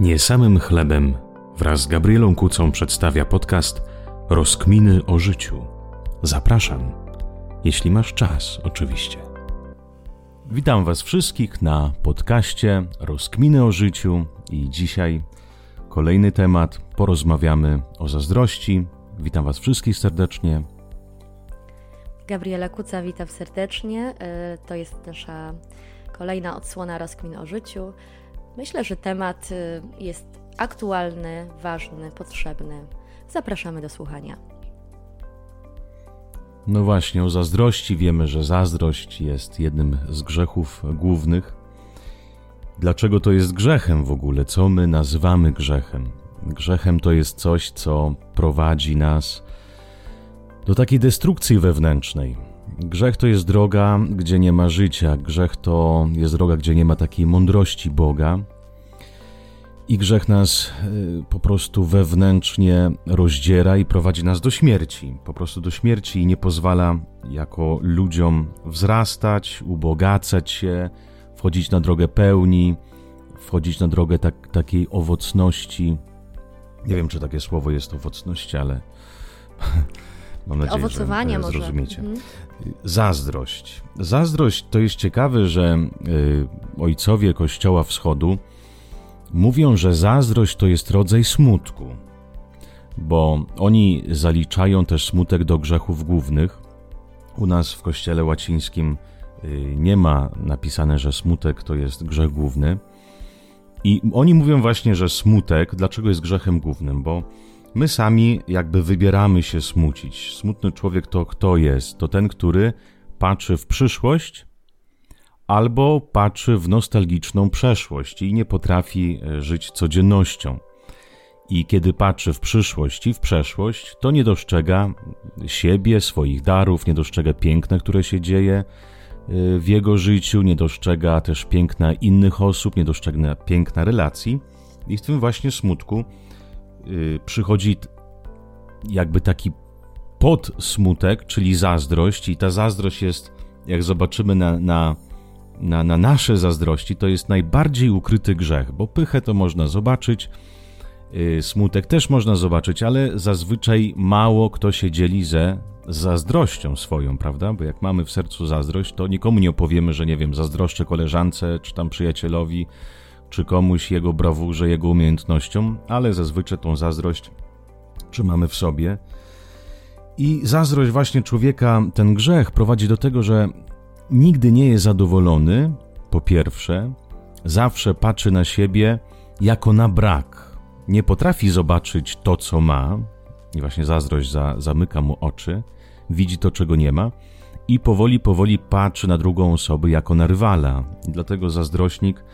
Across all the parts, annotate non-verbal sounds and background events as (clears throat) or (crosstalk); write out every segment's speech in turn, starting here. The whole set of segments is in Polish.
Nie samym chlebem wraz z Gabrielą Kucą przedstawia podcast Rozkminy o życiu. Zapraszam, jeśli masz czas, oczywiście. Witam Was wszystkich na podcaście Rozkminy o życiu i dzisiaj kolejny temat. Porozmawiamy o zazdrości. Witam Was wszystkich serdecznie. Gabriela Kuca, witam serdecznie. E, to jest nasza kolejna odsłona Rozkmin o życiu. Myślę, że temat y, jest aktualny, ważny, potrzebny. Zapraszamy do słuchania. No właśnie, o zazdrości wiemy, że zazdrość jest jednym z grzechów głównych. Dlaczego to jest grzechem w ogóle? Co my nazywamy grzechem? Grzechem to jest coś, co prowadzi nas do takiej destrukcji wewnętrznej. Grzech to jest droga, gdzie nie ma życia. Grzech to jest droga, gdzie nie ma takiej mądrości Boga. I grzech nas y, po prostu wewnętrznie rozdziera i prowadzi nas do śmierci. Po prostu do śmierci i nie pozwala jako ludziom wzrastać, ubogacać się, wchodzić na drogę pełni, wchodzić na drogę tak, takiej owocności. Nie wiem, czy takie słowo jest owocność, ale (laughs) mam nadzieję, Owocowania że może. zrozumiecie. Mhm. Zazdrość. Zazdrość to jest ciekawe, że y, ojcowie Kościoła Wschodu mówią, że zazdrość to jest rodzaj smutku, bo oni zaliczają też smutek do grzechów głównych. U nas w Kościele Łacińskim y, nie ma napisane, że smutek to jest grzech główny. I oni mówią właśnie, że smutek, dlaczego jest grzechem głównym? Bo my sami jakby wybieramy się smucić. Smutny człowiek to kto jest? To ten, który patrzy w przyszłość albo patrzy w nostalgiczną przeszłość i nie potrafi e, żyć codziennością. I kiedy patrzy w przyszłość i w przeszłość, to nie dostrzega siebie, swoich darów, nie dostrzega piękna, które się dzieje e, w jego życiu, nie dostrzega też piękna innych osób, nie dostrzega piękna relacji. I w tym właśnie smutku przychodzi jakby taki podsmutek, czyli zazdrość, i ta zazdrość jest, jak zobaczymy na, na, na, na nasze zazdrości, to jest najbardziej ukryty grzech, bo pychę to można zobaczyć, y, smutek też można zobaczyć, ale zazwyczaj mało kto się dzieli ze zazdrością swoją, prawda? Bo jak mamy w sercu zazdrość, to nikomu nie opowiemy, że nie wiem, zazdroszczę koleżance, czy tam przyjacielowi, czy komuś jego brawurze, jego umiejętnościom, ale zazwyczaj tą zazdrość trzymamy w sobie. I zazdrość właśnie człowieka, ten grzech prowadzi do tego, że nigdy nie jest zadowolony, po pierwsze, zawsze patrzy na siebie jako na brak. Nie potrafi zobaczyć to, co ma, i właśnie zazdrość za, zamyka mu oczy, widzi to, czego nie ma, i powoli, powoli patrzy na drugą osobę jako na rywala. I dlatego zazdrośnik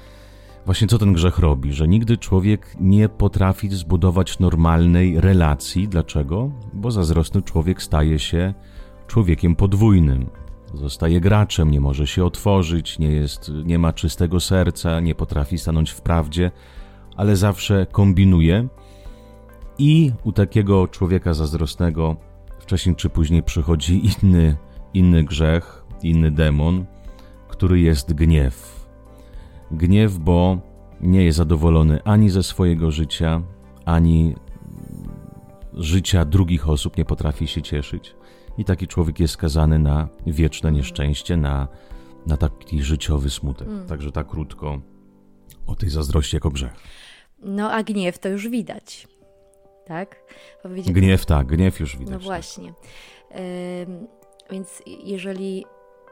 Właśnie co ten grzech robi, że nigdy człowiek nie potrafi zbudować normalnej relacji. Dlaczego? Bo zazdrosny człowiek staje się człowiekiem podwójnym. Zostaje graczem, nie może się otworzyć, nie, jest, nie ma czystego serca, nie potrafi stanąć w prawdzie, ale zawsze kombinuje. I u takiego człowieka zazdrosnego wcześniej czy później przychodzi inny, inny grzech, inny demon, który jest gniew Gniew, bo nie jest zadowolony ani ze swojego życia, ani życia drugich osób, nie potrafi się cieszyć. I taki człowiek jest skazany na wieczne nieszczęście, na, na taki życiowy smutek. Mm. Także tak krótko o tej zazdrości jako grzech. No a gniew to już widać, tak? Gniew tak, gniew już widać. No właśnie. Tak. więc jeżeli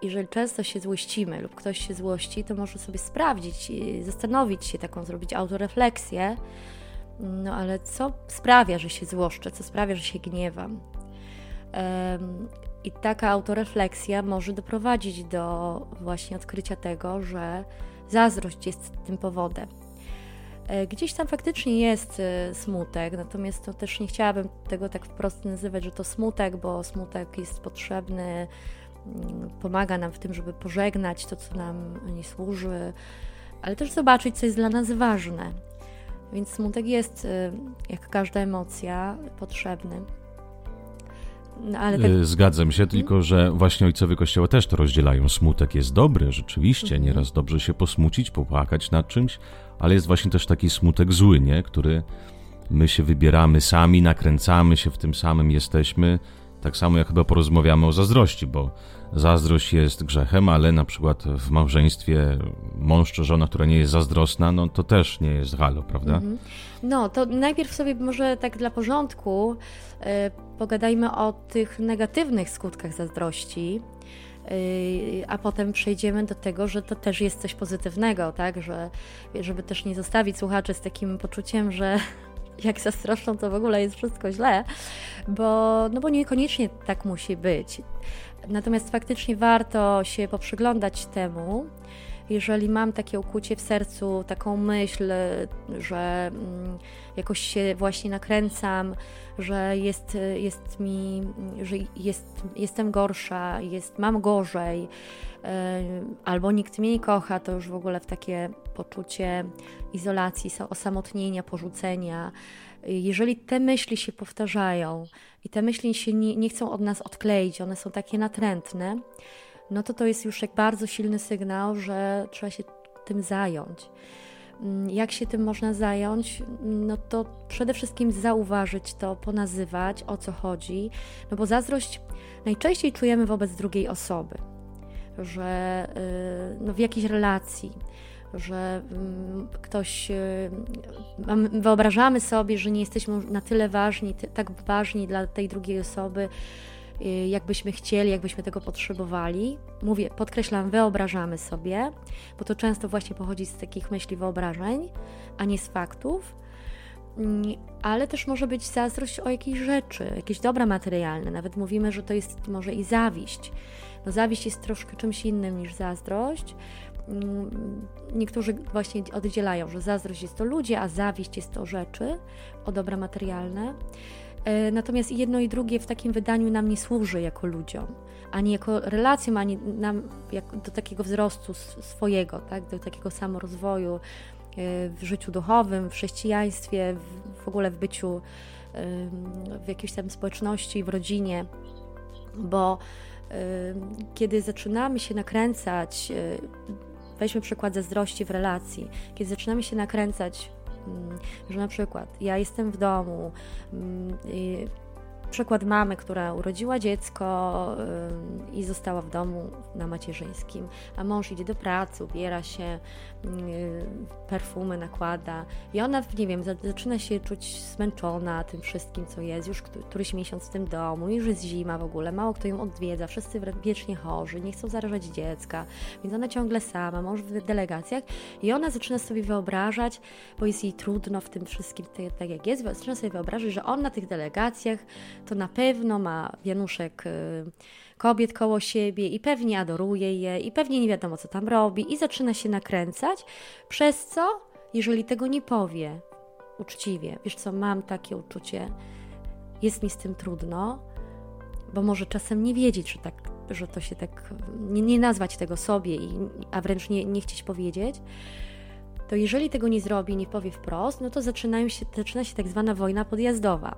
jeżeli często się złościmy lub ktoś się złości, to może sobie sprawdzić, zastanowić się, taką zrobić autorefleksję. No ale co sprawia, że się złoszczę, co sprawia, że się gniewam? I taka autorefleksja może doprowadzić do właśnie odkrycia tego, że zazdrość jest tym powodem. E, gdzieś tam faktycznie jest e, smutek, natomiast to też nie chciałabym tego tak wprost nazywać, że to smutek, bo smutek jest potrzebny pomaga nam w tym, żeby pożegnać to, co nam nie służy, ale też zobaczyć, co jest dla nas ważne. Więc smutek jest, y, jak każda emocja, potrzebny. No, tak... Y, zgadzam się, tylko że właśnie ojcowie Kościoła też to rozdzielają. Smutek jest dobry, rzeczywiście, mhm. nieraz dobrze się posmucić, popłakać nad czymś, ale jest właśnie też taki smutek zły, nie? który my się wybieramy sami, nakręcamy się w tym samym, jesteśmy. Tak samo jak chyba porozmawiamy o zazdrości, bo zazdrość jest grzechem, ale na przykład w małżeństwie mąż czy żona, która nie jest zazdrosna, no to też nie jest halo, prawda? Mhm. No, to najpierw sobie może tak dla porządku yy, pogadajmy o tych negatywnych skutkach zazdrości. Yy, a potem przejdziemy do tego, że to też jest coś pozytywnego, tak? Że, żeby też nie zostawić słuchaczy z takim poczuciem, że jak zazdroszczą, to w ogóle jest wszystko źle, bo, no bo niekoniecznie tak musi być. Natomiast faktycznie warto się poprzyglądać temu, jeżeli mam takie ukłucie w sercu, taką myśl, że mm, jakoś się właśnie nakręcam, że jest, jest mi, że jest, jestem gorsza, jest, mam gorzej, e, albo nikt mnie nie kocha, to już w ogóle w takie poczucie izolacji, osamotnienia, porzucenia. Jeżeli te myśli się powtarzają i te myśli się nie, nie chcą od nas odkleić, one są takie natrętne, no to to jest już jak bardzo silny sygnał, że trzeba się tym zająć. Mm, jak się tym można zająć? No to przede wszystkim zauważyć to, ponazywać o co chodzi, no bo zazdrość najczęściej czujemy wobec drugiej osoby, że y, no w jakiejś relacji, że mm, ktoś, y, wyobrażamy sobie, że nie jesteśmy na tyle ważni, tak ważni dla tej drugiej osoby, Y, jakbyśmy chcieli, jakbyśmy tego potrzebowali. Mówię, podkreślam, wyobrażamy sobie, bo to często właśnie pochodzi z takich myśli, wyobrażeń, a nie z faktów. Mm, ale też może być zazdrość o jakiejś rzeczy, jakieś dobra materialne. Nawet mówimy, że to jest może i zawiść. No, zawiść jest troszkę czymś innym niż zazdrość. Mm, niektórzy właśnie oddzielają, że zazdrość jest to ludzie, a zawiść jest to rzeczy, o dobra materialne. E, natomiast jedno i drugie w takim wydaniu nam nie służy jako ludziom, ani jako relacjom, ani nam do takiego wzrostu swojego, tak? do takiego samorozwoju e, w życiu duchowym, w chrześcijaństwie, w ogóle w byciu w jakiejś tam społeczności, w rodzinie, bo kiedy zaczynamy się nakręcać, e, weźmy przykład zazdrości w relacji, kiedy zaczynamy się nakręcać Mm, że na przykład ja jestem w domu, mm, przykład mamy, która urodziła dziecko i została w domu na macierzyńskim, a mąż idzie do pracy, ubiera się, perfumy nakłada. I ona, nie wiem, zaczyna się czuć zmęczona tym wszystkim, co jest, już któryś miesiąc w tym domu, już jest zima w ogóle, mało kto ją odwiedza, wszyscy wiecznie chorzy, nie chcą zarażać dziecka, więc ona ciągle sama, mąż w delegacjach. I ona zaczyna sobie wyobrażać, bo jest jej trudno w tym wszystkim, tak jak jest, zaczyna sobie wyobrażać, że on na tych delegacjach to na pewno ma wianuszek y, kobiet koło siebie i pewnie adoruje je i pewnie nie wiadomo, co tam robi i zaczyna się nakręcać, przez co, jeżeli tego nie powie uczciwie, wiesz co, mam takie uczucie, jest mi z tym trudno, bo może czasem nie wiedzieć, że, tak, że to się tak, nie, nie nazwać tego sobie, i, a wręcz nie, nie chcieć powiedzieć, to jeżeli tego nie zrobi, nie powie wprost, no to zaczynają się, zaczyna się tak zwana wojna podjazdowa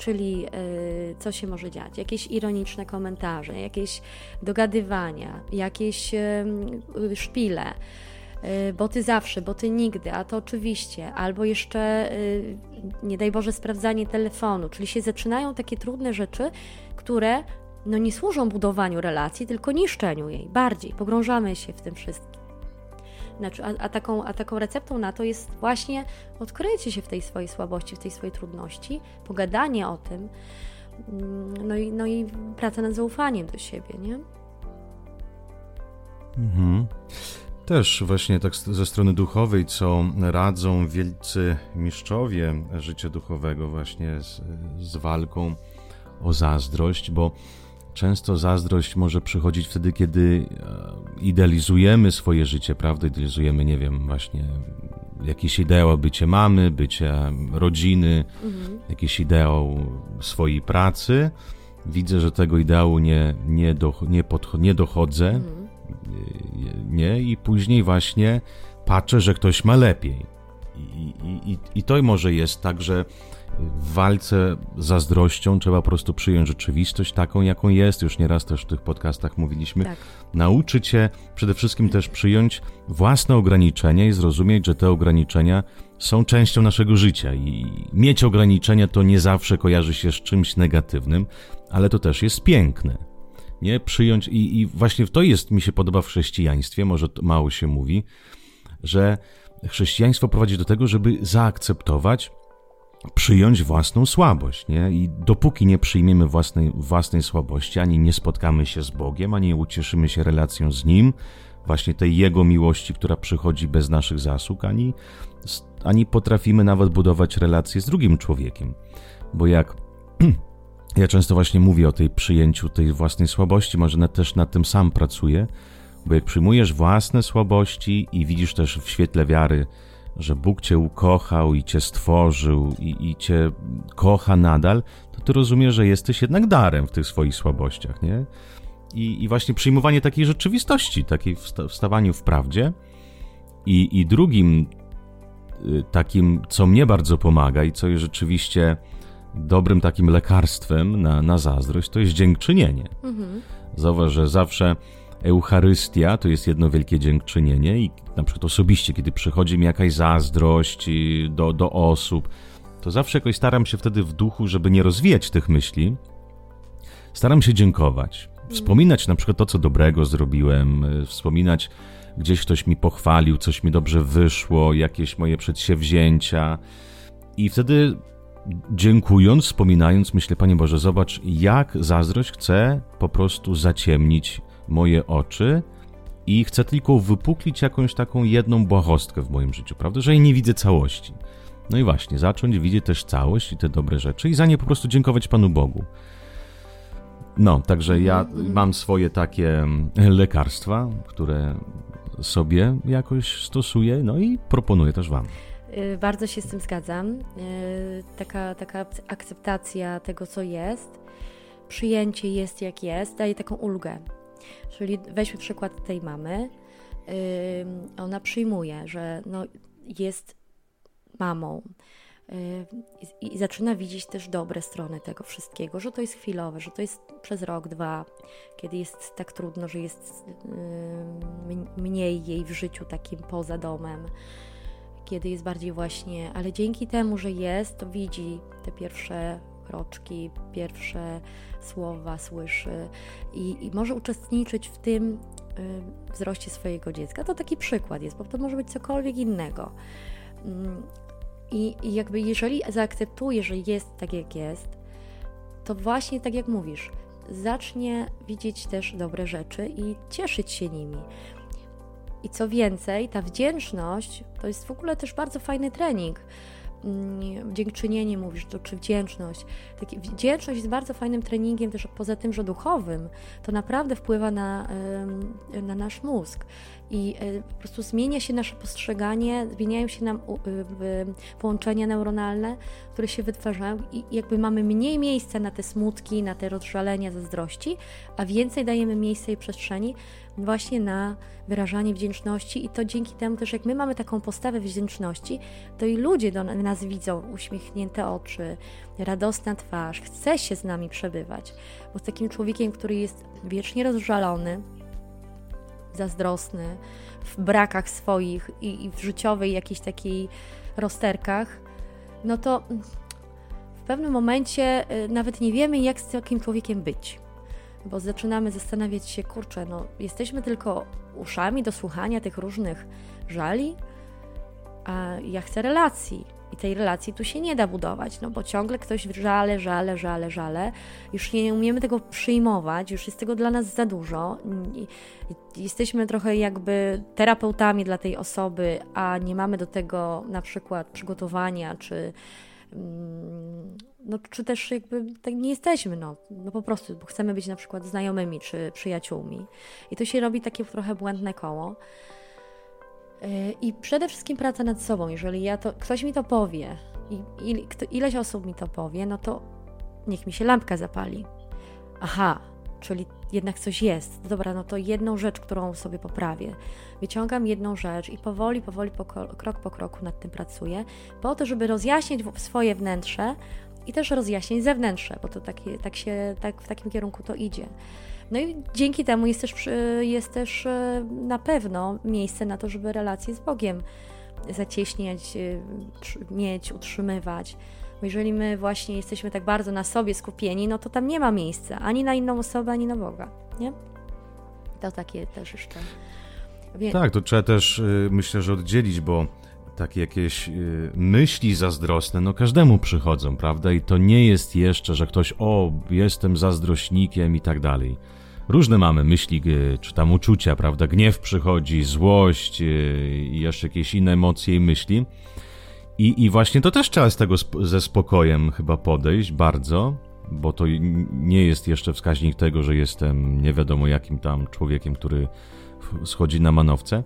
czyli y, co się może dziać, jakieś ironiczne komentarze, jakieś dogadywania, jakieś szpile, y, bo ty zawsze, bo ty nigdy, a to oczywiście, albo jeszcze, nie daj Boże, sprawdzanie telefonu, czyli się zaczynają takie trudne rzeczy, które no nie służą budowaniu relacji, tylko niszczeniu jej bardziej. Pogrążamy się w tym wszystkim. Znaczy, a, a, taką, a taką receptą na to jest właśnie odkrycie się w tej swojej słabości, w tej swojej trudności, pogadanie o tym, mm, no i, no i praca nad zaufaniem do siebie, nie? Mhm. Też właśnie tak ze strony duchowej, co radzą wielcy mistrzowie życia duchowego właśnie z, z walką o zazdrość, bo Często zazdrość może przychodzić wtedy, kiedy e, idealizujemy swoje życie, prawda? Idealizujemy, nie wiem, właśnie jakiś ideał bycie mamy, bycie rodziny, mhm. jakiś ideał swojej pracy. Widzę, że tego ideału nie, nie, do, nie, podcho- nie dochodzę, mhm. nie, i później właśnie patrzę, że ktoś ma lepiej. I, i, i, I to może jest tak, że w walce z zazdrością trzeba po prostu przyjąć rzeczywistość taką, jaką jest. Już nieraz też w tych podcastach mówiliśmy. Tak. Nauczyć się przede wszystkim też przyjąć własne ograniczenia i zrozumieć, że te ograniczenia są częścią naszego życia. I mieć ograniczenia to nie zawsze kojarzy się z czymś negatywnym, ale to też jest piękne. Nie przyjąć, i, i właśnie to jest, mi się podoba w chrześcijaństwie, może mało się mówi, że chrześcijaństwo prowadzi do tego, żeby zaakceptować przyjąć własną słabość, nie? I dopóki nie przyjmiemy własnej, własnej słabości, ani nie spotkamy się z Bogiem, ani ucieszymy się relacją z Nim, właśnie tej Jego miłości, która przychodzi bez naszych zasług, ani, ani potrafimy nawet budować relacje z drugim człowiekiem. Bo jak (clears throat) ja często właśnie mówię o tej przyjęciu tej własnej słabości, może na, też nad tym sam pracuję, bo jak przyjmujesz własne słabości i widzisz też w świetle wiary, że Bóg cię ukochał i cię stworzył i, i cię kocha nadal, to ty rozumiesz, że jesteś jednak darem w tych swoich słabościach, nie? I, i właśnie przyjmowanie takiej rzeczywistości, takiej wstawaniu w prawdzie. I, i drugim y, takim, co mnie bardzo pomaga i co jest rzeczywiście dobrym takim lekarstwem na, na zazdrość, to jest dziękczynienie. Mhm. Zauważ, że zawsze Eucharystia to jest jedno wielkie dziękczynienie i na przykład osobiście, kiedy przychodzi mi jakaś zazdrość do, do osób, to zawsze jakoś staram się wtedy w duchu, żeby nie rozwijać tych myśli, staram się dziękować. Wspominać na przykład to, co dobrego zrobiłem, wspominać gdzieś ktoś mi pochwalił, coś mi dobrze wyszło, jakieś moje przedsięwzięcia. I wtedy dziękując, wspominając, myślę, Panie Boże, zobacz, jak zazdrość chce po prostu zaciemnić moje oczy i chcę tylko wypuklić jakąś taką jedną błahostkę w moim życiu, prawda? Że ja nie widzę całości. No i właśnie, zacząć widzieć też całość i te dobre rzeczy i za nie po prostu dziękować Panu Bogu. No, także ja mam swoje takie mm, lekarstwa, które sobie jakoś stosuję, no i proponuję też Wam. Y, bardzo się z tym zgadzam. Y, taka, taka akceptacja tego, co jest, przyjęcie jest jak jest, daje taką ulgę. Czyli weźmy przykład tej mamy. Ona przyjmuje, że no jest mamą i zaczyna widzieć też dobre strony tego wszystkiego, że to jest chwilowe, że to jest przez rok, dwa, kiedy jest tak trudno, że jest mniej jej w życiu takim poza domem, kiedy jest bardziej właśnie, ale dzięki temu, że jest, to widzi te pierwsze kroczki, pierwsze słowa słyszy i, i może uczestniczyć w tym y, wzroście swojego dziecka. To taki przykład jest, bo to może być cokolwiek innego. Mm, I, jakby jeżeli zaakceptuje, że jest tak jak jest, to właśnie tak jak mówisz, zacznie widzieć też dobre rzeczy i cieszyć się nimi. I co więcej, ta wdzięczność to jest w ogóle też bardzo fajny trening dziękczynienie mówisz, to czy wdzięczność. Taki, wdzięczność jest bardzo fajnym treningiem też poza tym, że duchowym, to naprawdę wpływa na, na nasz mózg i e, po prostu zmienia się nasze postrzeganie, zmieniają się nam połączenia neuronalne, które się wytwarzają i jakby mamy mniej miejsca na te smutki, na te rozżalenia, zazdrości, a więcej dajemy miejsca i przestrzeni właśnie na wyrażanie wdzięczności i to dzięki temu też jak my mamy taką postawę wdzięczności, to i ludzie do nas widzą uśmiechnięte oczy, radosna twarz, chce się z nami przebywać, bo z takim człowiekiem, który jest wiecznie rozżalony, zazdrosny, w brakach swoich i, i w życiowej jakiejś takiej rozterkach, no to w pewnym momencie y, nawet nie wiemy, jak z takim człowiekiem być bo zaczynamy zastanawiać się, kurczę, no jesteśmy tylko uszami do słuchania tych różnych żali, a ja chcę relacji. I tej relacji tu się nie da budować, no bo ciągle ktoś żale, żale, żale, żale. Już nie umiemy tego przyjmować, już jest tego dla nas za dużo. Jesteśmy trochę jakby terapeutami dla tej osoby, a nie mamy do tego na przykład przygotowania czy no, czy też jakby tak nie jesteśmy, no, no po prostu, bo chcemy być na przykład znajomymi czy przyjaciółmi. I to się robi takie trochę błędne koło. Yy, I przede wszystkim praca nad sobą. Jeżeli ja to, ktoś mi to powie i, i kto, ileś osób mi to powie, no to niech mi się lampka zapali. Aha, czyli jednak coś jest. Dobra, no to jedną rzecz, którą sobie poprawię. Wyciągam jedną rzecz i powoli, powoli, po, krok po kroku nad tym pracuję, po to, żeby rozjaśnić swoje wnętrze i też rozjaśnić zewnętrzne, bo to takie, tak się, tak w takim kierunku to idzie. No i dzięki temu jest też, jest też e, na pewno miejsce na to, żeby relacje z Bogiem zacieśniać, e, mieć, utrzymywać. Bo jeżeli my właśnie jesteśmy tak bardzo na sobie skupieni, no to tam nie ma miejsca ani na inną osobę, ani na Boga, nie? To takie też jeszcze. Wie... Tak, to trzeba też y, myślę, że oddzielić, bo takie jakieś y, myśli zazdrosne, no każdemu przychodzą, prawda? I to nie jest jeszcze, że ktoś, o, jestem zazdrośnikiem i tak dalej. Różne mamy myśli, y, czy tam uczucia, prawda? Gniew przychodzi, złość i jeszcze jakieś inne emocje i myśli. I, I właśnie to też trzeba z tego sp ze spokojem chyba podejść bardzo, bo to nie jest jeszcze wskaźnik tego, że jestem nie wiadomo jakim tam człowiekiem, który schodzi na manowce,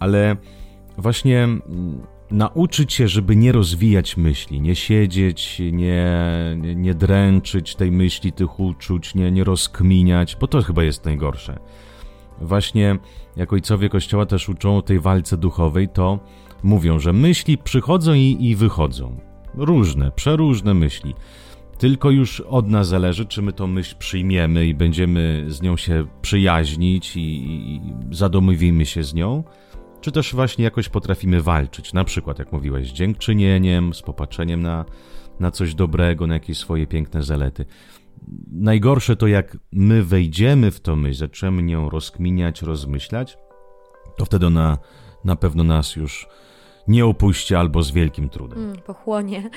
ale właśnie mm, nauczyć się, żeby nie rozwijać myśli, nie siedzieć, nie, nie, nie dręczyć tej myśli, tych uczuć, nie, nie rozkminiać, bo to chyba jest najgorsze. Właśnie jak ojcowie Kościoła też uczą o tej walce duchowej, to mówią, że myśli przychodzą i, i wychodzą. Różne, przeróżne myśli. Tylko już od nas zależy, czy my tą myśl przyjmiemy i będziemy z nią się przyjaźnić i, i zadomowimy się z nią, czy też właśnie jakoś potrafimy walczyć. Na przykład, jak mówiłeś, z dziękczynieniem, z popatrzeniem na, na coś dobrego, na jakieś swoje piękne zalety. Najgorsze to, jak my wejdziemy w tą myśl, zaczniemy nią rozkminiać, rozmyślać, to wtedy ona na pewno nas już nie opuści albo z wielkim trudem. Mm, pochłonie.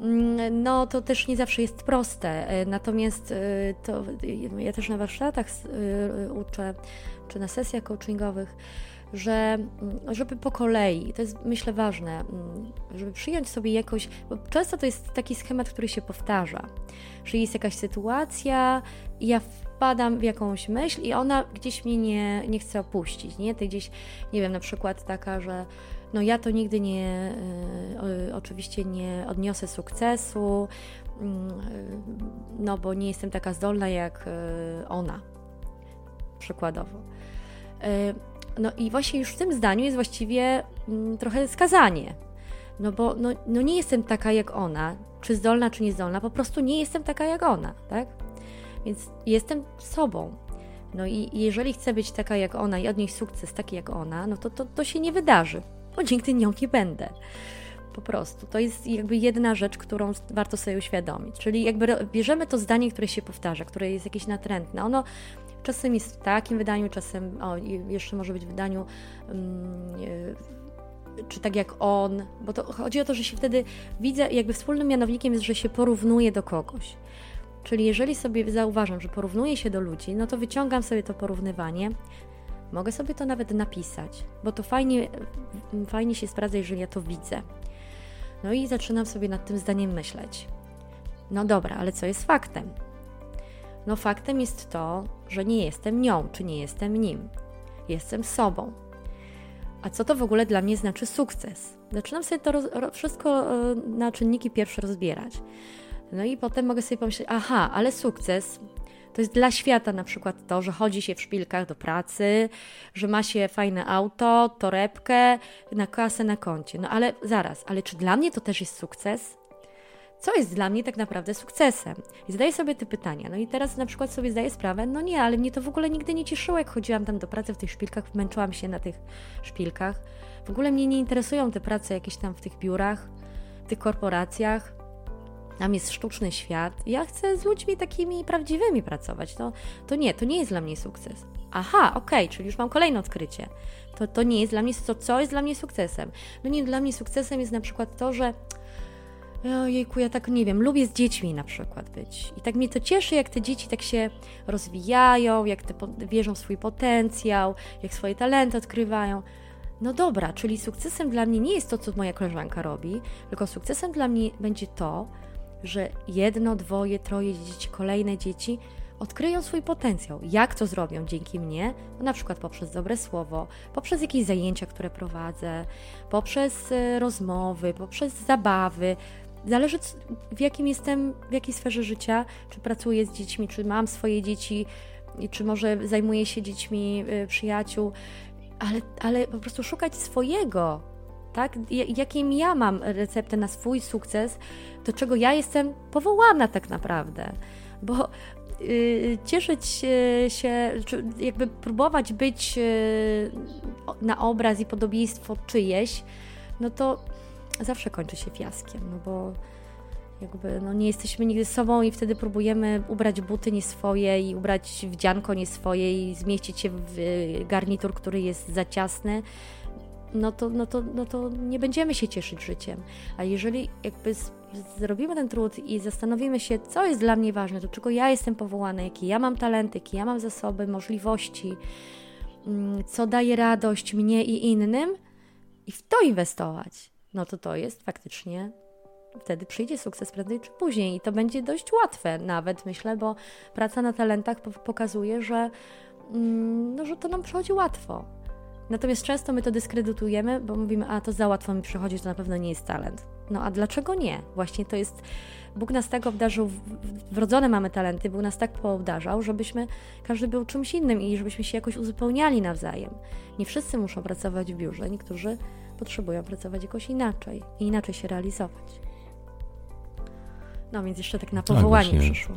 Mm, no to też nie zawsze jest proste. E, natomiast e, to ja też na warsztatach e, uczę, czy na sesjach coachingowych, że mm, żeby po kolei, to jest myślę ważne, żeby przyjąć sobie jakoś, bo często to jest taki schemat, który się powtarza, że jest jakaś sytuacja ja wpadam w jakąś myśl i ona gdzieś mnie nie, nie chce opuścić, nie? To gdzieś, nie wiem, na przykład taka, że no ja to nigdy nie, y, oczywiście nie odniosę sukcesu, mm, no bo nie jestem taka zdolna jak y, ona, przykładowo. Y, no i właśnie już w tym zdaniu jest właściwie mm, trochę skazanie, no bo no, no nie jestem taka jak ona, czy zdolna, czy niezdolna, po prostu nie jestem taka jak ona, tak? Więc jestem sobą. No i jeżeli chcę być taka jak ona i odnieść sukces taki jak ona, no to, to, to się nie wydarzy bo nigdy nią nie będę. Po prostu. To jest jakby jedna rzecz, którą warto sobie uświadomić. Czyli jakby bierzemy to zdanie, które się powtarza, które jest jakieś natrętne. Ono czasem jest w takim wydaniu, czasem o, jeszcze może być w wydaniu um, czy tak jak on, bo to chodzi o to, że się wtedy widzę, jakby wspólnym mianownikiem jest, że się porównuje do kogoś. Czyli jeżeli sobie zauważam, że porównuję się do ludzi, no to wyciągam sobie to porównywanie, Mogę sobie to nawet napisać, bo to fajnie, fajnie się sprawdza, jeżeli ja to widzę. No i zaczynam sobie nad tym zdaniem myśleć. No dobra, ale co jest faktem? No faktem jest to, że nie jestem nią, czy nie jestem nim. Jestem sobą. A co to w ogóle dla mnie znaczy sukces? Zaczynam sobie to roz, wszystko e, na czynniki pierwsze rozbierać. No i potem mogę sobie pomyśleć, aha, ale sukces to jest dla świata na przykład to, że chodzi się w szpilkach do pracy, że ma się fajne auto, torebkę, na kasę na koncie. No ale zaraz, ale czy dla mnie to też jest sukces? Co jest dla mnie tak naprawdę sukcesem? I zadaję sobie te pytania. No i teraz na przykład sobie zdaję sprawę, no nie, ale mnie to w ogóle nigdy nie cieszyło, jak chodziłam tam do pracy w tych szpilkach, męczyłam się na tych szpilkach. W ogóle mnie nie interesują te prace jakieś tam w tych biurach, w tych korporacjach. Tam jest sztuczny świat. Ja chcę z ludźmi takimi prawdziwymi pracować. To, to nie, to nie jest dla mnie sukces. Aha, okej, okay, czyli już mam kolejne odkrycie. To, to nie jest dla mnie, to co jest dla mnie sukcesem? No nie, dla mnie sukcesem jest na przykład to, że Ojejku, ja tak nie wiem, lubię z dziećmi na przykład być. I tak mnie to cieszy, jak te dzieci tak się rozwijają, jak te wierzą w swój potencjał, jak swoje talenty odkrywają. No dobra, czyli sukcesem dla mnie nie jest to, co moja koleżanka robi, tylko sukcesem dla mnie będzie to, że jedno, dwoje, troje dzieci, kolejne dzieci odkryją swój potencjał. Jak to zrobią dzięki mnie? No, na przykład poprzez dobre słowo, poprzez jakieś zajęcia, które prowadzę, poprzez e, rozmowy, poprzez zabawy. Zależy w jakim jestem, w jakiej sferze życia, czy pracuję z dziećmi, czy mam swoje dzieci czy może zajmuję się dziećmi y, przyjaciół, ale, ale po prostu szukać swojego, tak? Jakim ja mam receptę na swój sukces, do czego ja jestem powołana tak naprawdę. Bo yy, cieszyć się, czy jakby próbować być yy, na obraz i podobieństwo czyjeś, no to zawsze kończy się fiaskiem, no bo jakby no nie jesteśmy nigdy sobą i wtedy próbujemy ubrać buty nie swoje i ubrać wdzianko nie swoje i zmieścić się w garnitur, który jest za ciasny, no to, no to, no to nie będziemy się cieszyć życiem. A jeżeli jakby zrobimy ten trud i zastanowimy się, co jest dla mnie ważne, do czego ja jestem powołana, jakie ja mam talenty, jakie ja mam zasoby, możliwości, mm, co daje radość mnie i innym i w to inwestować, no to to jest faktycznie wtedy przyjdzie sukces prędzej czy później i to będzie dość łatwe nawet myślę, bo praca na talentach pokazuje, że, mm, no, że to nam przychodzi łatwo. Natomiast często my to dyskredytujemy, bo mówimy, a to za łatwo mi przychodzi, to na pewno nie jest talent. No a dlaczego nie? Właśnie to jest, Bóg nas tak obdarzył, wrodzone mamy talenty, Bóg nas tak poobdarzał, żebyśmy, każdy był czymś innym i żebyśmy się jakoś uzupełniali nawzajem. Nie wszyscy muszą pracować w biurze, niektórzy potrzebują pracować jakoś inaczej i inaczej się realizować. No więc jeszcze tak na tak, powołanie tak, przyszło.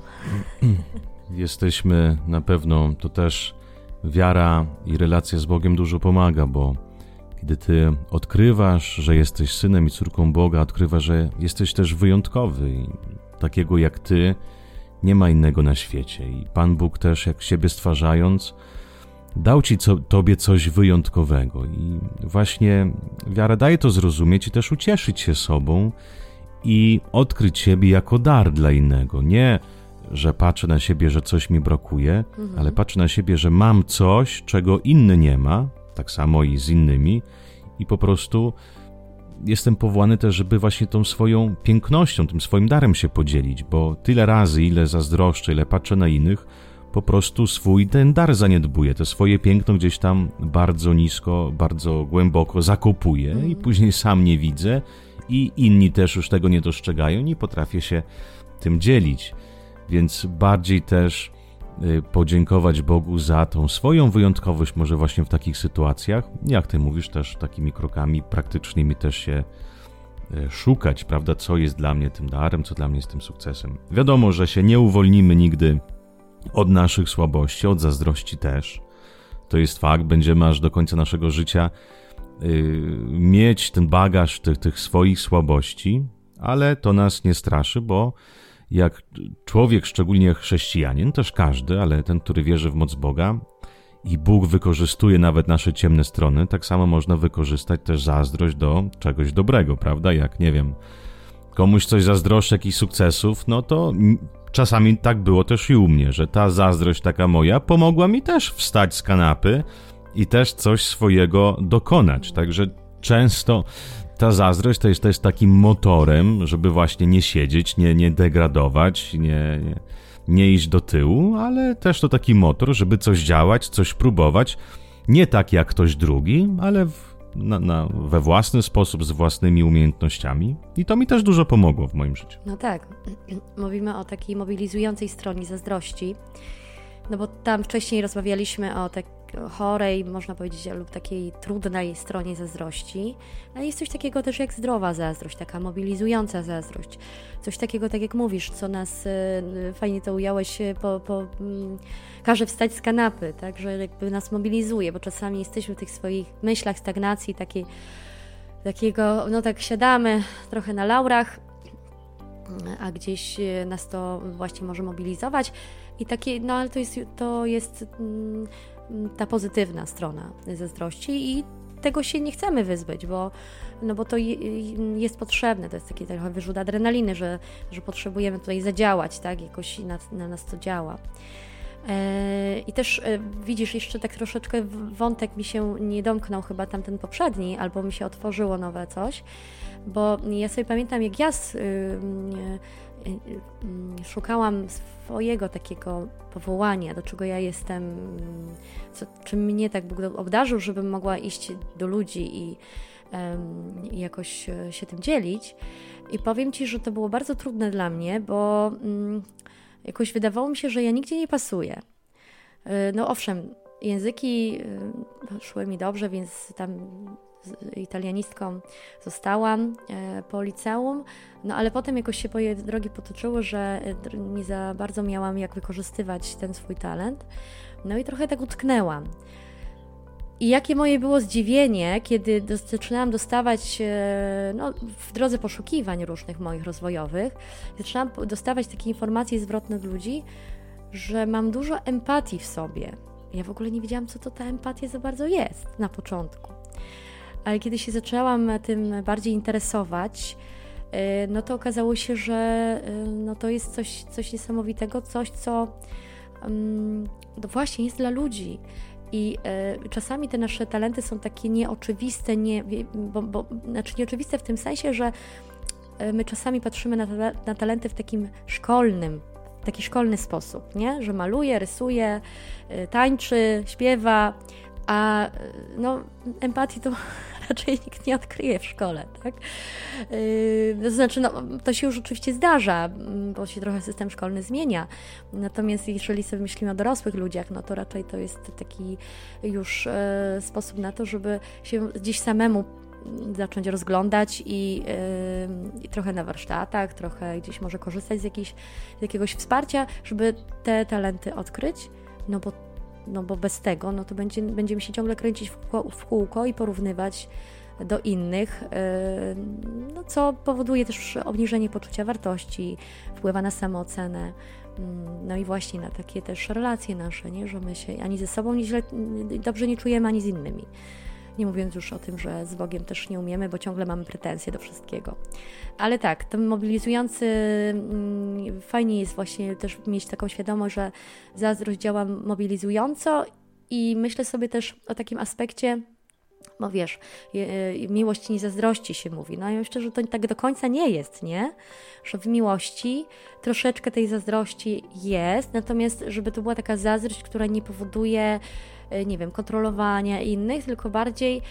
Jesteśmy na pewno, to też wiara i relacja z Bogiem dużo pomaga, bo kiedy ty odkrywasz, że jesteś synem i córką Boga, odkrywasz, że jesteś też wyjątkowy i takiego jak ty nie ma innego na świecie. I Pan Bóg też, jak siebie stwarzając, dał ci co, tobie coś wyjątkowego. I właśnie wiara daje to zrozumieć i też ucieszyć się sobą i odkryć siebie jako dar dla innego. Nie, że patrzę na siebie, że coś mi brakuje, mhm. ale patrzę na siebie, że mam coś, czego inny nie ma, tak samo i z innymi, i po prostu jestem powołany też, żeby właśnie tą swoją pięknością, tym swoim darem się podzielić, bo tyle razy, ile zazdroszczę, ile patrzę na innych, po prostu swój ten dar zaniedbuję, te swoje piękno gdzieś tam bardzo nisko, bardzo głęboko zakopuję i mhm. później sam nie widzę i inni też już tego nie dostrzegają, nie potrafię się tym dzielić. Więc bardziej też y, podziękować Bogu za tą swoją wyjątkowość, może właśnie w takich sytuacjach, jak ty mówisz, też takimi krokami praktycznymi też się y, szukać, prawda, co jest dla mnie tym darem, co dla mnie jest tym sukcesem. Wiadomo, że się nie uwolnimy nigdy od naszych słabości, od zazdrości też. To jest fakt, będziemy aż do końca naszego życia Y, mieć ten bagaż tych, tych swoich słabości, ale to nas nie straszy, bo jak człowiek, szczególnie chrześcijanin, też każdy, ale ten, który wierzy w moc Boga i Bóg wykorzystuje nawet nasze ciemne strony, tak samo można wykorzystać też zazdrość do czegoś dobrego, prawda? Jak nie wiem, komuś coś zazdroszczę jakichś sukcesów, no to czasami tak było też i u mnie, że ta zazdrość taka moja pomogła mi też wstać z kanapy i też coś swojego dokonać. Także często ta zazdrość to jest też takim motorem, żeby właśnie nie siedzieć, nie, nie degradować, nie, nie, nie iść do tyłu, ale też to taki motor, żeby coś działać, coś próbować. Nie tak jak ktoś drugi, ale w, na, na, we własny sposób, z własnymi umiejętnościami. I to mi też dużo pomogło w moim życiu. No tak, (clears throat) mówimy o takiej mobilizującej stronie zazdrości. No bo tam wcześniej rozmawialiśmy o tak chorej, można powiedzieć, lub takiej trudnej stronie zazdrości, ale jest coś takiego też jak zdrowa zazdrość, taka mobilizująca zazdrość. Coś takiego, tak jak mówisz, co nas, y, fajnie to ująłeś, y, po, po, mm, każe wstać z kanapy, tak, że jakby nas mobilizuje, bo czasami jesteśmy w tych swoich myślach, stagnacji, takiej, takiego, no tak siadamy trochę na laurach, a gdzieś y, nas to właśnie może mobilizować. I takie, no ale to jest, to jest mm, ta pozytywna strona zazdrości i tego się nie chcemy wyzbyć, bo, no bo to jest potrzebne, to jest taki trochę wyrzut adrenaliny, że, że potrzebujemy tutaj zadziałać, tak, jakoś na, na nas to działa. E, I też e, widzisz, jeszcze tak troszeczkę wątek mi się nie domknął, chyba tamten poprzedni, albo mi się otworzyło nowe coś, bo ja sobie pamiętam, jak ja z, szukałam swojego takiego powołania, do czego ja jestem, co, czym mnie tak Bóg obdarzył, żebym mogła iść do ludzi i, i jakoś e, się tym dzielić. I powiem Ci, że to było bardzo trudne dla mnie, bo mm, jakoś wydawało mi się, że ja nigdzie nie pasuję No owszem, języki szły mi dobrze, więc tam italianistką zostałam po liceum, no ale potem jakoś się moje drogi potoczyły, że nie za bardzo miałam jak wykorzystywać ten swój talent. No i trochę tak utknęłam. I jakie moje było zdziwienie, kiedy zaczynałam dostawać, e, no, w drodze poszukiwań różnych moich rozwojowych, zaczynałam dostawać takie informacje zwrotne od ludzi, że mam dużo empatii w sobie. Ja w ogóle nie wiedziałam, co to ta empatia za bardzo jest na początku. Ale kiedy się zaczęłam tym bardziej interesować, e, no to okazało się, że e, no to jest coś, coś niesamowitego, coś, co um, no właśnie jest dla ludzi. I y, czasami te nasze talenty są takie nieoczywiste, nie, bo, bo, znaczy nieoczywiste w tym sensie, że y, my czasami patrzymy na, na talenty w takim szkolnym, w taki szkolny sposób, nie? że maluje, rysuje, y, tańczy, śpiewa, a no, empatii to raczej (laughs) nikt nie odkryje w szkole, tak? Yy, to znaczy, no, to się już oczywiście zdarza, mm, bo się trochę system szkolny zmienia. Natomiast jeżeli sobie myślimy o dorosłych ludziach, no to raczej to jest taki już e, sposób na to, żeby się gdzieś samemu zacząć rozglądać i, yy, i, trochę na warsztatach, trochę gdzieś może korzystać z, z jakiegoś wsparcia, żeby te talenty odkryć, no bo no bo bez tego, no to będzie, będziemy się ciągle kręcić w kółko, w kółko i porównywać do innych, no co powoduje też obniżenie poczucia wartości, wpływa na samoocenę, mm, no i właśnie na takie też relacje nasze, nie? że my się ani ze sobą nie źle, dobrze nie czujemy, ani z innymi. Nie mówiąc już o tym, że z Bogiem też nie umiemy, bo ciągle mamy pretensje do wszystkiego. Ale tak, ten mobilizujący, mm, fajnie jest właśnie też mieć taką świadomość, że zazdrość działa mobilizująco i myślę sobie też o takim aspekcie, bo wiesz, miłość nie zazdrości się mówi. No ja myślę, że to tak do końca nie jest, nie? Że w miłości troszeczkę tej zazdrości jest, natomiast żeby to była taka zazdrość, która nie powoduje nie wiem, kontrolowania innych, tylko bardziej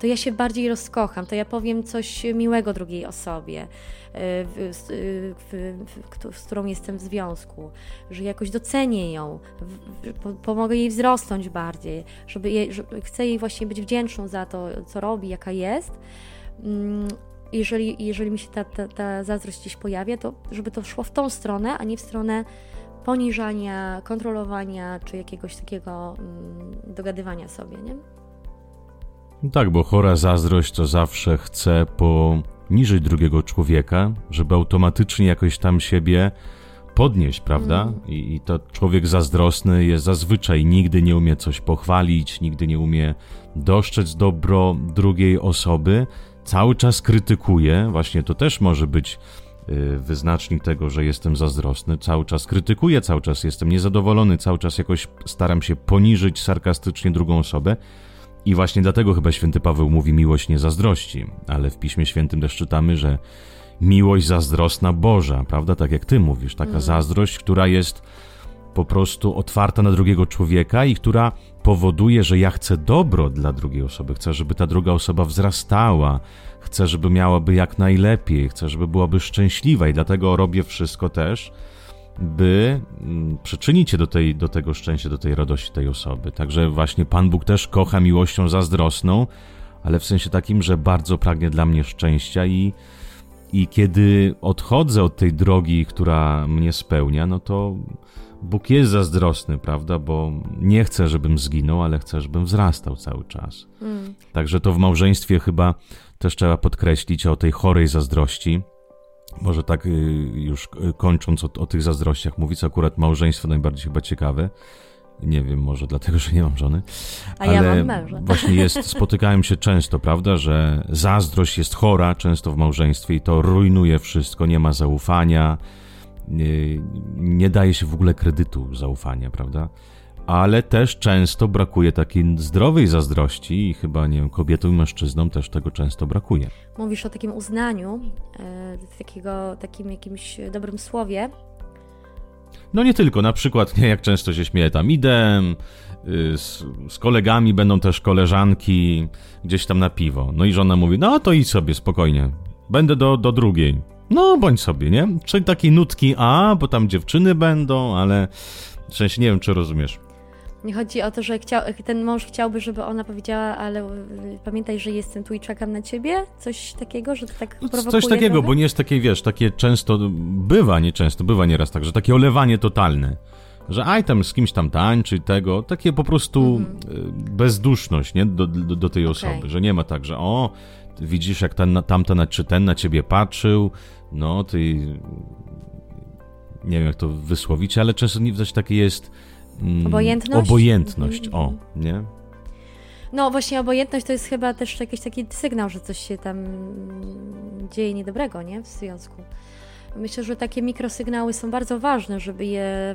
to ja się bardziej rozkocham, to ja powiem coś miłego drugiej osobie, e, z, e, z którą jestem w związku, że jakoś docenię ją, pomogę jej wzrosnąć bardziej, żeby, jej, żeby chcę jej właśnie być wdzięczną za to, co robi, jaka jest. Mm, jeżeli, jeżeli mi się ta, ta, ta zazdrość gdzieś pojawia, to żeby to szło w tą stronę, a nie w stronę poniżania, kontrolowania czy jakiegoś takiego mm, dogadywania sobie, nie? Tak, bo chora zazdrość to zawsze chce poniżyć drugiego człowieka, żeby automatycznie jakoś tam siebie podnieść, prawda? Mm. I, I to człowiek zazdrosny jest zazwyczaj nigdy nie umie coś pochwalić, nigdy nie umie dostrzec dobro drugiej osoby, cały czas krytykuje. Właśnie to też może być wyznacznik tego, że jestem zazdrosny, cały czas krytykuję, cały czas jestem niezadowolony, cały czas jakoś staram się poniżyć sarkastycznie drugą osobę. I właśnie dlatego chyba święty Paweł mówi miłość nie zazdrości, ale w Piśmie Świętym też czytamy, że miłość zazdrosna Boża, prawda? Tak jak ty mówisz, taka mm. zazdrość, która jest po prostu otwarta na drugiego człowieka i która powoduje, że ja chcę dobro dla drugiej osoby, chcę, żeby ta druga osoba wzrastała, chcę, żeby miałaby jak najlepiej, chcę, żeby byłaby szczęśliwa i dlatego robię wszystko też, by mm, przyczynić się do, tej, do tego szczęścia, do tej radości tej osoby. Także właśnie Pan Bóg też kocha miłością zazdrosną, ale w sensie takim, że bardzo pragnie dla mnie szczęścia i, i kiedy odchodzę od tej drogi, która mnie spełnia, no to Bóg jest zazdrosny, prawda? Bo nie chce, żebym zginął, ale chce, żebym wzrastał cały czas. Mm. Także to w małżeństwie chyba też trzeba podkreślić o tej chorej zazdrości. Może tak y, już kończąc o, o tych zazdrościach mówić, akurat małżeństwo najbardziej chyba ciekawe. Nie wiem, może dlatego, że nie mam żony. A ale ja mam męża. (laughs) Właśnie jest, spotykałem się często, prawda, że zazdrość jest chora często w małżeństwie i to rujnuje wszystko, nie ma zaufania, nie, nie daje się w ogóle kredytu zaufania, prawda? Ale też często brakuje takiej zdrowej zazdrości i chyba, nie wiem, kobietom i mężczyznom też tego często brakuje. Mówisz o takim uznaniu, e, takiego, takim jakimś dobrym słowie. No nie tylko, na przykład, nie, jak często się śmieję, tam idę, y, z, z, kolegami będą też koleżanki gdzieś tam na piwo. No i żona mówi, no to idź sobie spokojnie, będę do, do drugiej. No, bądź sobie, nie? Czyli takiej nutki A, bo tam dziewczyny będą, ale w sensie nie wiem, czy rozumiesz. Nie chodzi o to, że chciał, ten mąż chciałby, żeby ona powiedziała, ale pamiętaj, że jestem tu i czekam na ciebie? Coś takiego, że to tak prowokuje Coś takiego, trochę? bo nie jest takie, wiesz, takie często, bywa, nie często, bywa nieraz tak, że takie olewanie totalne. Że aj tam z kimś tam tańczy tego, takie po prostu mhm. bezduszność, nie, do, do, do tej okay. osoby, że nie ma tak, że o, widzisz jak ten, tamten czy ten na ciebie patrzył, no ty nie wiem jak to wysłowić, ale często coś takie jest mm, obojętność, obojętność o, mhm. nie? No właśnie obojętność to jest chyba też jakiś taki sygnał, że coś się tam dzieje niedobrego, nie? W związku. Myślę, że takie mikrosygnały są bardzo ważne, żeby je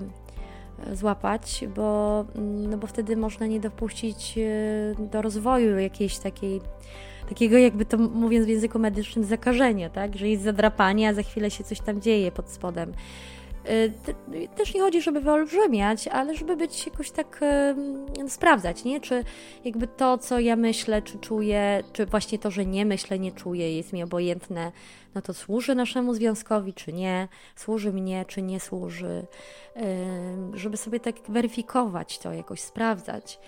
e, złapać, bo, mm, no bo wtedy można nie dopuścić e, do rozwoju jakiejś takiej takiego jakby to mówiąc w języku medycznym zakażenia, tak? Że jest zadrapanie, a za chwilę się coś tam dzieje pod spodem. Y, też nie chodzi, żeby wyolbrzymiać, ale żeby być jakoś tak sprawdzać, nie? Czy jakby to, co ja myślę, czy czuję, czy właśnie to, że nie myślę, nie czuję, jest mi obojętne, no to służy naszemu związkowi, czy nie, służy mnie, czy nie służy, żeby sobie tak weryfikować to, jakoś sprawdzać.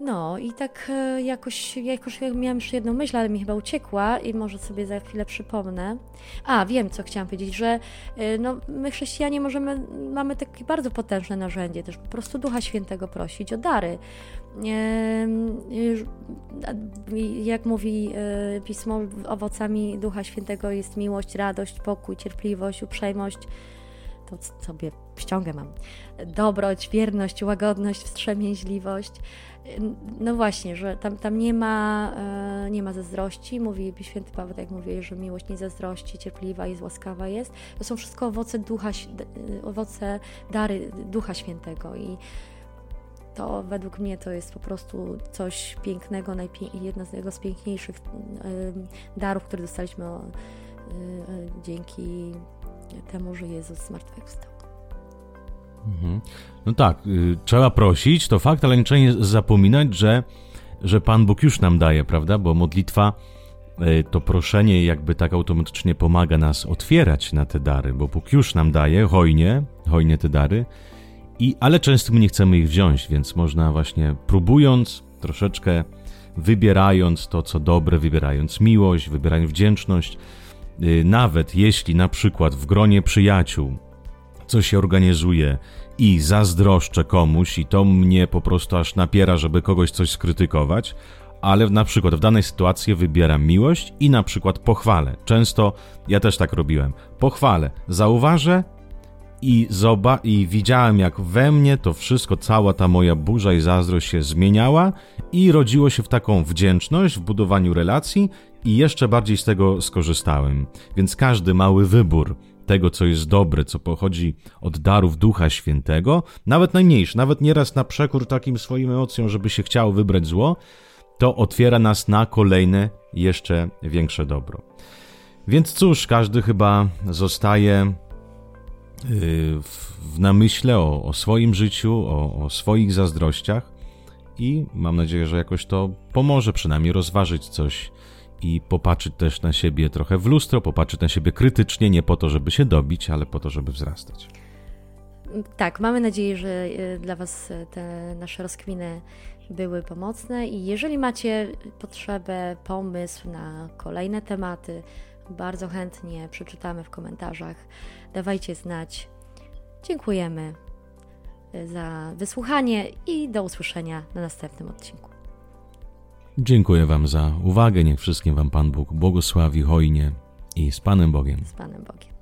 No i tak e, jakoś, jakoś miałam jeszcze jedną myśl, ale mi chyba uciekła i może sobie za chwilę przypomnę. A, wiem, co chciałam powiedzieć, że e, no, my chrześcijanie możemy, mamy takie bardzo potężne narzędzie też po prostu Ducha Świętego prosić o dary. Jak mówi e, Pismo, owocami Ducha Świętego jest miłość, radość, pokój, cierpliwość, uprzejmość, to sobie ściągę mam. Dobroć, wierność, łagodność, wstrzemięźliwość. No właśnie, że tam, tam nie, ma, e, nie ma zazdrości. Mówi święty Paweł, tak jak mówię, że miłość nie zazdrości, cierpliwa jest, łaskawa jest. To są wszystko owoce ducha, owoce, dary Ducha Świętego i to według mnie to jest po prostu coś pięknego, z jego z piękniejszych darów, które dostaliśmy e, dzięki temu, że Jezus zmartwychwstał. Mhm. No tak, y, trzeba prosić, to fakt, ale nie trzeba zapominać, że, że Pan Bóg już nam daje, prawda? Bo modlitwa, y, to proszenie jakby tak automatycznie pomaga nas otwierać na te dary, bo Bóg już nam daje hojnie, hojnie te dary, i, ale często my nie chcemy ich wziąć, więc można właśnie próbując, troszeczkę wybierając to, co dobre, wybierając miłość, wybierając wdzięczność, y, nawet jeśli na przykład w gronie przyjaciół co się organizuje i zazdroszczę komuś i to mnie po prostu aż napiera, żeby kogoś coś skrytykować, ale na przykład w danej sytuacji wybieram miłość i na przykład pochwalę. Często ja też tak robiłem. Pochwalę, zauważę i, zoba- i widziałem, jak we mnie to wszystko, cała ta moja burza i zazdrość się zmieniała i rodziło się w taką wdzięczność w budowaniu relacji i jeszcze bardziej z tego skorzystałem. Więc każdy mały wybór tego, co jest dobre, co pochodzi od darów Ducha Świętego, nawet najmniejszy, nawet nieraz na przekór takim swoim emocjom, żeby się chciało wybrać zło, to otwiera nas na kolejne, jeszcze większe dobro. Więc cóż, każdy chyba zostaje y, w namyśle o, o swoim życiu, o, o swoich zazdrościach i mam nadzieję, że jakoś to pomoże przynajmniej rozważyć coś i popatrzeć też na siebie trochę w lustro, popatrzeć na siebie krytycznie, nie po to, żeby się dobić, ale po to, żeby wzrastać. Tak, mamy nadzieję, że e, dla Was e, te nasze rozkminy były pomocne i jeżeli macie potrzebę, pomysł na kolejne tematy, bardzo chętnie przeczytamy w komentarzach. Dawajcie znać. Dziękujemy e, za wysłuchanie i do usłyszenia na następnym odcinku. Dziękuję Wam za uwagę. Niech wszystkim Wam Pan Bóg błogosławi hojnie i z Panem Bogiem. Z Panem Bogiem.